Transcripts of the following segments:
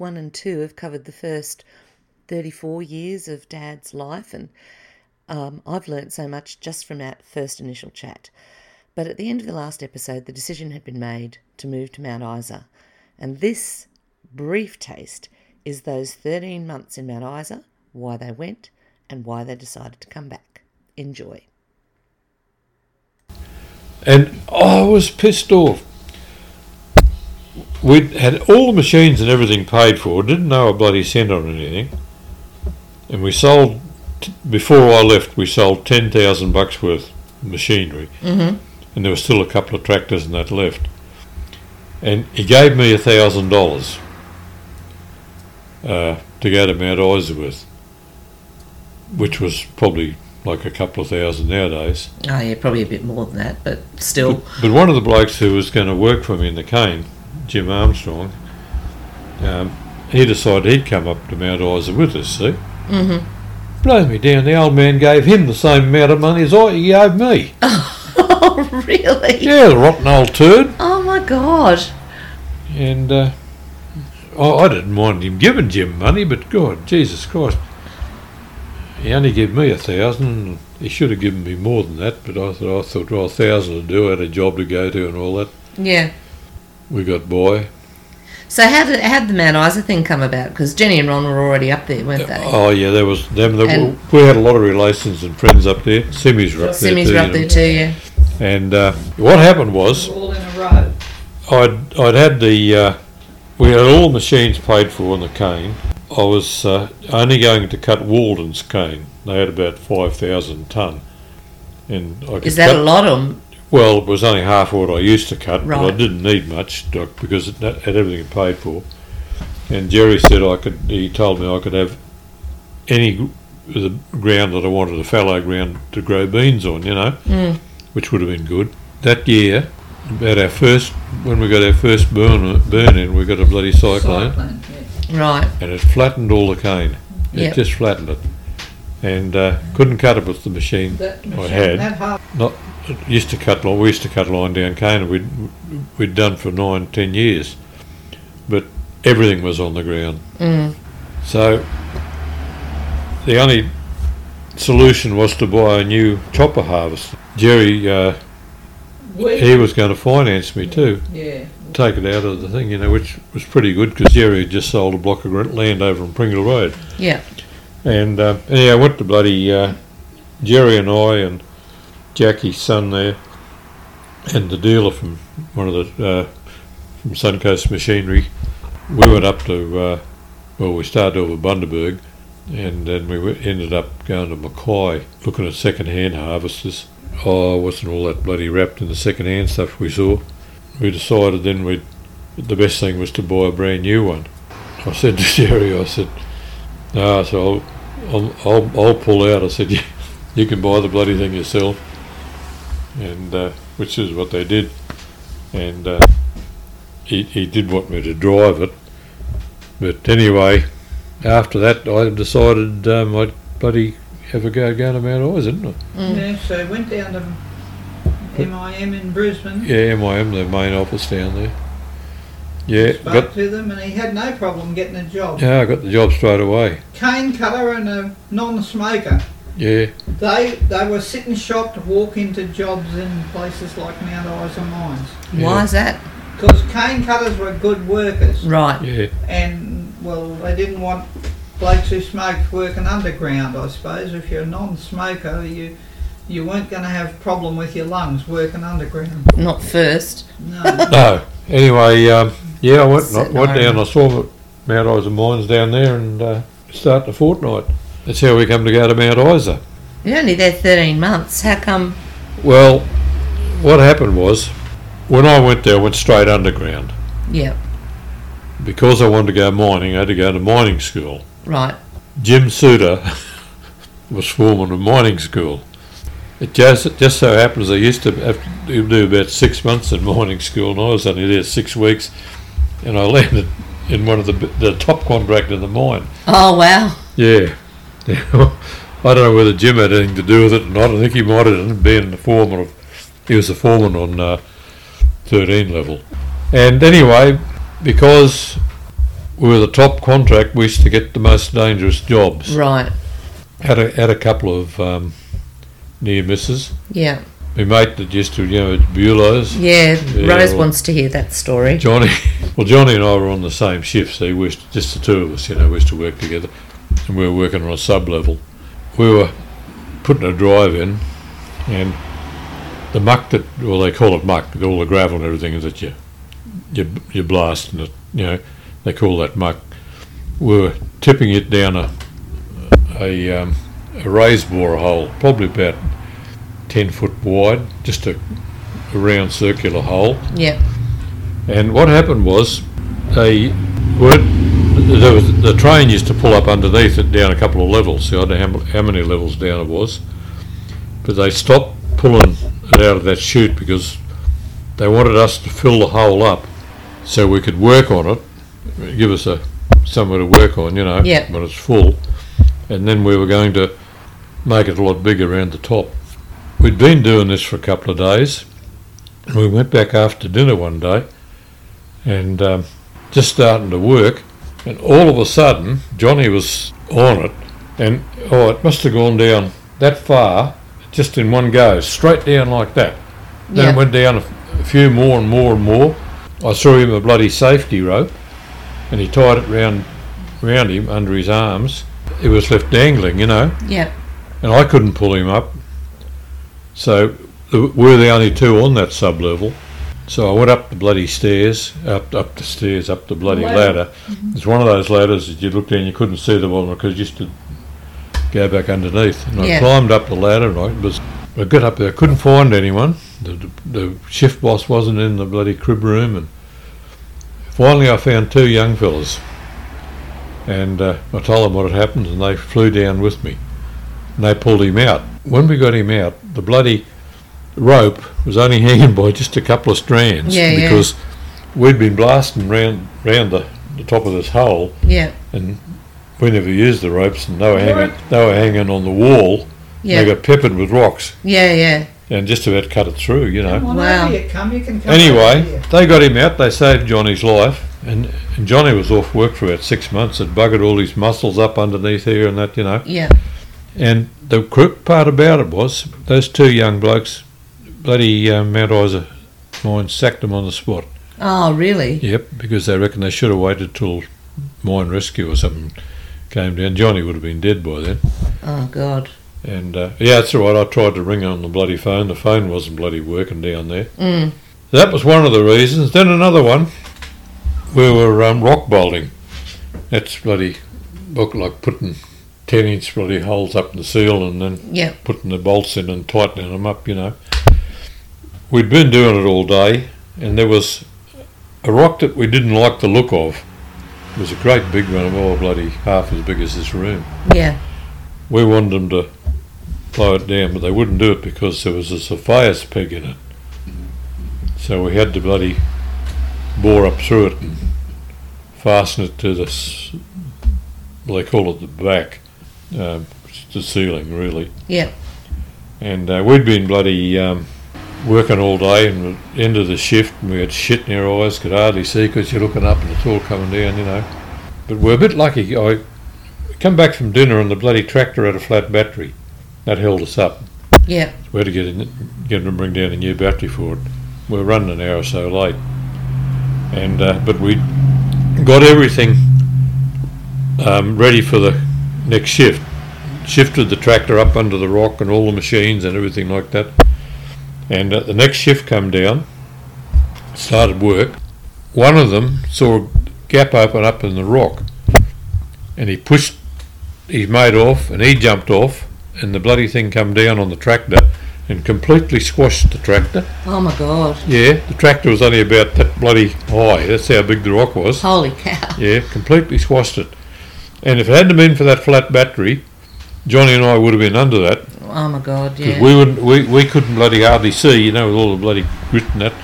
one and two have covered the first 34 years of Dad's life, and um, I've learnt so much just from that first initial chat. But at the end of the last episode, the decision had been made to move to Mount Isa, and this brief taste is those 13 months in Mount Isa, why they went, and why they decided to come back. Enjoy. And I was pissed off. We'd had all the machines and everything paid for, didn't know a bloody cent on anything. And we sold, t- before I left, we sold 10,000 bucks worth of machinery. Mm-hmm. And there was still a couple of tractors and that left. And he gave me a thousand dollars uh, to go to Mount Isa with, which was probably like a couple of thousand nowadays. Oh, yeah, probably a bit more than that, but still. But, but one of the blokes who was going to work for me in the cane, Jim Armstrong, um, he decided he'd come up to Mount Isa with us, see? Mm-hmm. Blow me down, the old man gave him the same amount of money as I he gave me. Oh, really? Yeah, the rotten old turd. Oh, my God. And uh, I, I didn't mind him giving Jim money, but God, Jesus Christ. He only gave me a thousand. He should have given me more than that, but I thought, I thought well, a thousand to do, I had a job to go to and all that. Yeah. We got boy. So how did how did the Mount Isa thing come about? Because Jenny and Ron were already up there, weren't they? Oh yeah, there was them. There, And- we had a lot of relations and friends up there. Simmy's were up there Simmy's too. were up there too, yeah. And uh, what happened was, all in a row. I'd I'd had the uh, we had all the machines paid for on the cane. I was uh, only going to cut Walden's cane. They had about five thousand ton, and I Is that cut, a lot of Well, it was only half what I used to cut, but I didn't need much doc, because it had had everything paid for. And Jerry said I could. He told me I could have any the ground that I wanted, a fallow ground to grow beans on. You know, Mm. which would have been good. That year, about our first when we got our first burn burn in, we got a bloody cyclone, Cyclone, yeah. Right. and it flattened all the cane. It Yep. just flattened it, and uh, couldn't cut it with the machine. That machine, had. that Not it used to cut line. We used to cut line down cane. We'd we'd done for nine, ten years, but everything was on the ground. Mm. So the only solution was to buy a new chopper harvester. Jerry, uh, he was going to finance me too, yeah. take it out of the thing, you know, which was pretty good because Jerry had just sold a block of land over on Pringle Road. Yeah. And anyhow, I went to bloody uh, Jerry and I and Jackie's son there, and the dealer from one of the uh, from Suncoast Machinery. We went up to uh, well, we started over Bundaberg, and then we ended up going to Mackay looking at second-hand harvesters. Oh, wasn't all that bloody wrapped in the second-hand stuff we saw. We decided then we'd the best thing was to buy a brand new one. I said to Jerry, I said, no, so I'll, I'll, I'll, pull out. I said, you can buy the bloody thing yourself. And, uh, which is what they did. And, uh, he, he did want me to drive it. But anyway, after that, I decided um, I'd bloody have a go going to Mount Isa, didn't I? Mm. yeah. So went down to MIM in Brisbane. Yeah, MIM, the main office down there. Yeah, Spoke got, to them and he had no problem getting a job. yeah, I got the job straight away. Cane cutter and a non-smoker. Yeah, They they were sitting shop to walk into jobs in places like Mount Isa mines Why is that? because cane cutters were good workers Right. yeah, and well they didn't want blokes who smoked working underground. I suppose if you're a non-smoker you you weren't going to have problem with your lungs working underground. Not first. No. No. Anyway, um, yeah, I went, I went down. I saw Mount Isa mines down there, and uh, start the fortnight. That's how we come to go to Mount Isa. You're only there 13 months. How come? Well, what happened was, when I went there, I went straight underground Yeah. because I wanted to go mining. I had to go to mining school. Right. Jim Suter was foreman of mining school. It just, it just so happens I used to have to do about six months in mining school, and I was only there six weeks, and I landed in one of the the top contract in the mine. Oh, wow. Yeah, I don't know whether Jim had anything to do with it or not. I think he might have been the foreman of. He was the foreman on uh, thirteen level, and anyway, because we were the top contract. We used to get the most dangerous jobs. Right. Had a had a couple of um, near misses. Yeah. My mate that used to, you know, Bulow's. Yeah. Yeah, Rose wants to hear that story. Johnny, well, Johnny and I were on the same shift, so we used, just the two of us, you know, we used to work together, and we were working on a sub level. We were putting a drive in, and the muck that, well, they call it muck, all the gravel and everything is that you you you blast and it, you know, they call that muck. We were tipping it down a a, um, a raised bore hole, probably about ten foot wide, just a, a round circular hole. Yeah. And what happened was they weren't. There was, the train used to pull up underneath it down a couple of levels. So I don't know how, how many levels down it was. But they stopped pulling it out of that chute because they wanted us to fill the hole up so we could work on it, give us a somewhere to work on, you know, Yeah. when it's full. And then we were going to make it a lot bigger around the top. We'd been doing this for a couple of days. And we went back after dinner one day and um, just starting to work. And all of a sudden, Johnny was on it, and oh, it must have gone down that far, just in one go, straight down like that. Then Yeah. it went down a, few more and more and more. I threw him a bloody safety rope, and he tied it round round him under his arms. He was left dangling, you know, Yeah. and I couldn't pull him up. So we're the only two on that sub level. So I went up the bloody stairs, up up the stairs, up the bloody Ladder. ladder. It's one of those ladders that you look down, you couldn't see the bottom because you used to go back underneath. And I climbed up the ladder, and I was. I got up there, couldn't find anyone. The, the, the shift boss wasn't in the bloody crib room, and finally I found two young fellas. And uh, I told them what had happened, and they flew down with me and they pulled him out. When we got him out, the bloody rope was only hanging by just a couple of strands Yeah, yeah. because we'd been blasting round round the, the top of this hole, Yeah. and we never used the ropes, and they were hanging they were hanging on the wall. Yeah. They got peppered with rocks Yeah. Yeah. and just about cut it through, you know. Come on Wow. over here, come, you can come Anyway, here. they got him out. They saved Johnny's life, and, and Johnny was off work for about six months. It buggered all his muscles up underneath here and that, you know. Yeah. And the crook part about it was those two young blokes, bloody um, Mount Isa mine sacked them on the spot. Oh, really? Yep, because they reckon they should have waited till mine rescue or something came down. Johnny would have been dead by then. Oh, God. And uh, yeah, that's all right. I tried to ring on the bloody phone. The phone wasn't bloody working down there. Mm. That was one of the reasons. Then another one, we were um, rock bolting. That's bloody look like putting ten inch bloody holes up in the seal and then Yeah. putting the bolts in and tightening them up, you know. We'd been doing it all day, and there was a rock that we didn't like the look of. It was a great big one, oh bloody half as big as this room. Yeah. We wanted them to blow it down, but they wouldn't do it because there was a surveyor's peg in it. So we had to bloody bore up through it and fasten it to this, well, they call it the back, um, the ceiling really Yeah. and uh, we'd been bloody um, working all day and at the end of the shift and we had shit in our eyes could hardly see because you're looking up and it's all coming down you know. But we're a bit lucky. I come back from dinner and the bloody tractor had a flat battery. That held us up. Yeah. we had to get in, get them and bring down a new battery for it. We were running an hour or so late. And uh, but we got everything um, ready for the next shift. Shifted the tractor up under the rock and all the machines and everything like that. And uh, the next shift come down, started work. One of them saw a gap open up in the rock, and he pushed his mate off, and he jumped off, and the bloody thing come down on the tractor and completely squashed the tractor. Oh, my God. Yeah, the tractor was only about that bloody high. That's how big the rock was. Holy cow. Yeah, completely squashed it. And if it hadn't been for that flat battery, Johnny and I would have been under that Oh, my God. Yeah. we wouldn't, we, we couldn't bloody hardly see, you know, with all the bloody grit and that,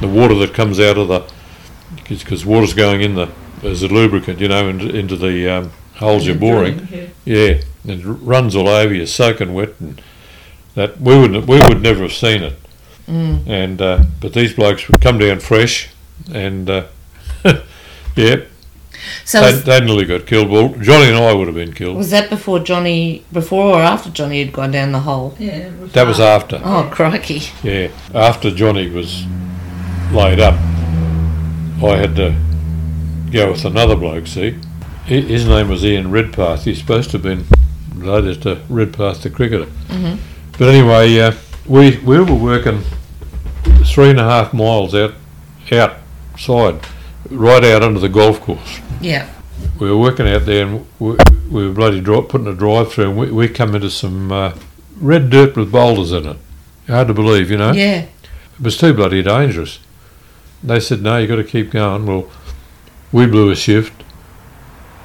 the water that comes out of the, because water's going in the as a lubricant, you know, into, into the um, holes you're boring. Yeah. Yeah, and it runs all over you, soaking wet, and that we wouldn't, we would never have seen it. Mm. And uh, but these blokes would come down fresh, and uh, yeah, So They, was, they nearly got killed. Well, Johnny and I would have been killed. was that before Johnny, before or after Johnny had gone down the hole? Yeah, was That was after. Oh, crikey. Yeah, after Johnny was laid up, I had to go with another bloke. See, his name was Ian Redpath. He's supposed to have been related to Redpath, the cricketer. Mhm. But anyway, uh, we we were working three and a half miles out outside, right out under the golf course. Yeah. We were working out there, and we, we were bloody dri putting a drive through, and we, we come into some uh, red dirt with boulders in it. Hard to believe, you know. Yeah. It was too bloody dangerous. They said, no, you've got to keep going. Well, we blew a shift.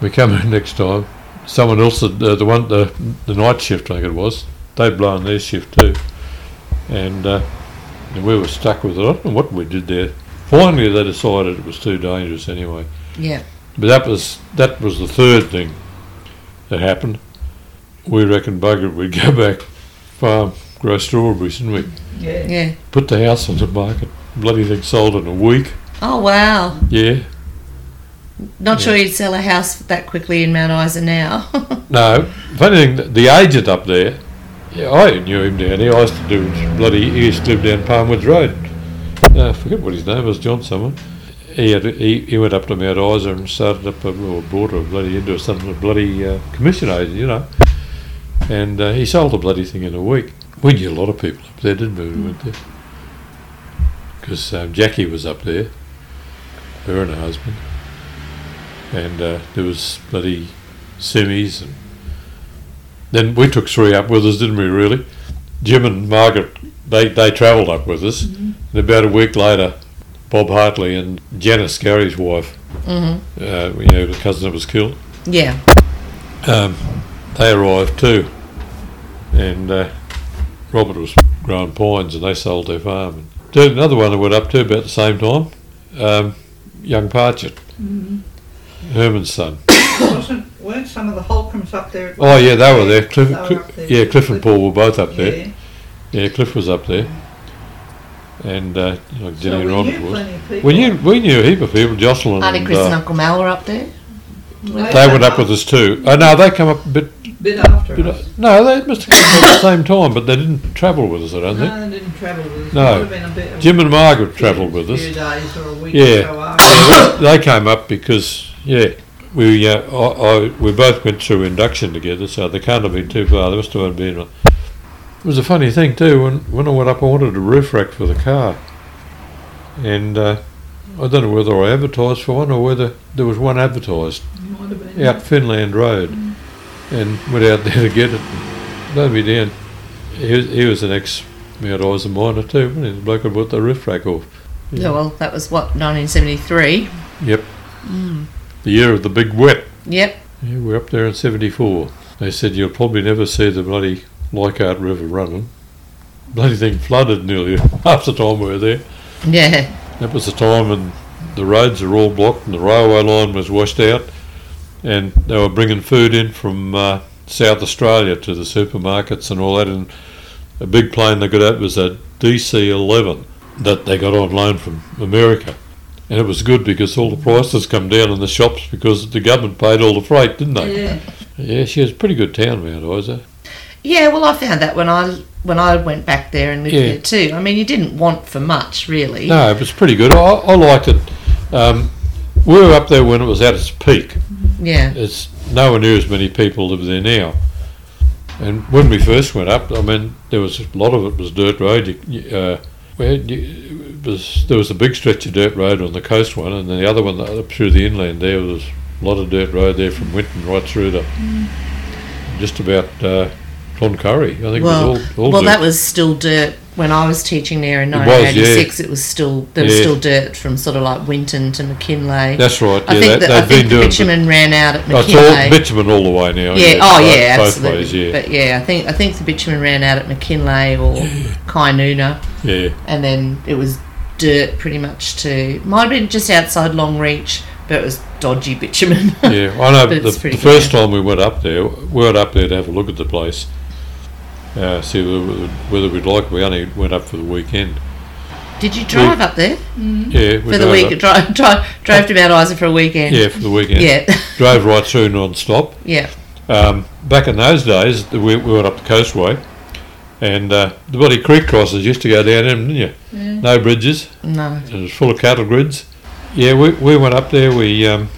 We come in next time. Someone else, uh, the one, the, the night shift, I think it was, they'd blown their shift too. And, uh, and we were stuck with it. I don't know what we did there. Finally, they decided it was too dangerous anyway. Yeah. But that was that was the third thing that happened. We reckon bugger we'd go back, farm, grow strawberries, and we Yeah. Yeah. put the house on the market. Bloody thing sold in a week. Oh, wow. Yeah. Not Yeah. sure you'd sell a house that quickly in Mount Isa now. No, funny thing, the- the agent up there, yeah, I knew him down here. I used to do bloody. He used to live down Palmwoods Road. I forget what his name was, John someone. He had he, he went up to Mount Isa and started up a, or brought a bloody into a bloody uh, commission agent, you know. And uh, he sold the bloody thing in a week. We knew a lot of people up there, didn't we? We went there because um, Jackie was up there, her and her husband, and uh, there was bloody semis and then we took three up with us, didn't we? Really, Jim and Margaret they they travelled up with us, and about a week later, Bob Hartley and Janice Gary's wife, hmm uh, you know, the cousin that was killed, Yeah. um, they arrived too, and uh, Robert was growing pines, and they sold their farm. And there's another one that went up to about the same time, um, young Parchett, Mhm. Herman's son. Wasn't, weren't some of the Holcombs up there? Oh yeah, they were there. Cliff, They were there. yeah, Cliff and Paul were both up there. Yeah. Yeah, Cliff was up there, and uh, you know, So Jenny we and Robert knew was. of people. We knew we knew a heap of people. Jocelyn Auntie and Chris and uh, Uncle Mal were up there. they went up with us too. Oh no, they come up a bit. Bit after bit us. no, they must have come up at the same time, but they didn't travel with us. I don't think. No, they didn't travel with us. No. Been a bit Jim and Margaret travelled with us. few days or a week Yeah. or so after. They, they came up because yeah, we uh, I, I, we both went through induction together, so they can't have been too far. They must have been. It was a funny thing too. When when I went up, I wanted a roof rack for the car, and uh, I don't know whether I advertised for one or whether there was one advertised Might have been. out Finland Road, and went out there to get it. Don't be down. He was, he was an ex Mount Isa miner too. wasn't he? The bloke had bought the roof rack off. Yeah. well, that was what 1973. Yep. Mm. The year of the big wet. Yep. Yeah, we're up there in 74. They said you'll probably never see the bloody Leichhardt River running. Bloody thing flooded nearly half the time we were there. Yeah. That was the time when the roads are all blocked and the railway line was washed out, and they were bringing food in from uh, South Australia to the supermarkets and all that. And a big plane they got out was a DC-11 that they got on loan from America. And it was good because all the prices come down in the shops because the government paid all the freight, didn't they? Yeah. Yeah, she was a pretty good town, Mount Isa. Yeah. Well, I found that when I when I went back there and lived Yeah. there too. I mean, you didn't want for much, really. No, it was pretty good. I, I liked it. Um, we were up there when it was at its peak. Yeah. It's nowhere near as many people live there now. And when we first went up, I mean, there was a lot of it was dirt road. You, uh, well, you, it was there was a big stretch of dirt road on the coast one, and then the other one up through the inland there was a lot of dirt road there from Winton right through to just about uh, Cloncurry. I think Well, it was all, all well, dirt. that was still dirt when I was teaching there in It was, 1986. It was still there was Yeah. still dirt from sort of like Winton to McKinlay. That's right. I Yeah, think that I think the bitumen ran out at oh, it's McKinlay. all bitumen all the way now. yeah, oh both- yeah, both absolutely. ways, yeah, But yeah, I think I think the bitumen ran out at McKinlay or Kynuna, yeah. and then it was dirt pretty much to might have been just outside Longreach, but it was dodgy bitumen. Yeah, I know. But The, the first time we went up there, we went up there to have a look at the place, uh, see whether, whether we'd like. it. We only went up for the weekend, Did you drive up there Yeah, we for the week? up- Drive, drive, drove to Mount Isa for a weekend. Yeah, for the weekend. Yeah. Drove right through non-stop. yeah. Um, back in those days, we, we went up the coastway, and uh, the bloody creek crosses used to go down them, didn't you? No bridges. No. It was full of cattle grids. Yeah, we, we went up there. We um,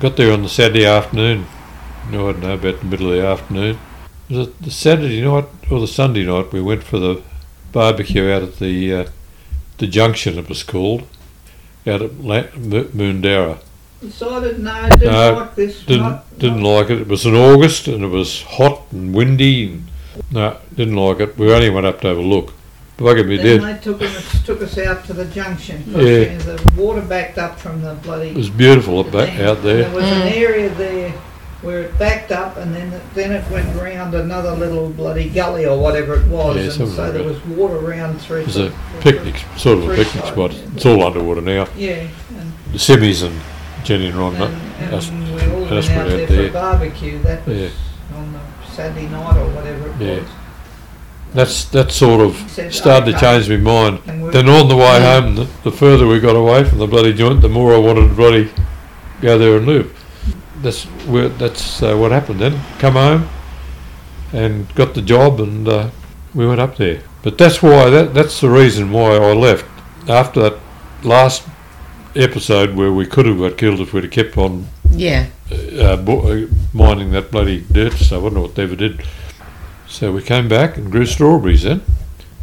got there on the Saturday afternoon. No, I don't know about the middle of the afternoon. Was it the Saturday night or the Sunday night? We went for the barbecue out at the uh, the junction. It was called out at La- Mo- Moondarra. Decided no, didn't No, like this. Didn't not, didn't not, like it. It was in August and it was hot and windy. And, no, didn't like it. We only went up to have a look. Bugger me Then dead. they took us took us out to the junction. Yeah. the water backed up from the bloody. It was beautiful up back, out there. There was an area there where it backed up, and then then it went round another little bloody gully or whatever it was, Yeah, and something so like there that. was water around three. It was a picnic, sort of a picnic spot. yeah. It's all underwater now. Yeah, and, The Simmies and Jenny and Ron. and, and us- we all us went out there for there. a barbecue. That was Yeah. on the Saturday night or whatever it Yeah. was. That's that sort of Said, started to "Okay." change my mind. And Then on the way home, the, the further we got away from the bloody joint, the more I wanted to bloody go there and live. That's where that's uh, what happened. Then come home and got the job, and uh, we went up there. But that's why that that's the reason why I left after that last episode where we could have got killed if we'd have kept on Yeah. uh, bo- uh, mining that bloody dirt stuff. I don't know what they ever did. So we came back and grew strawberries then.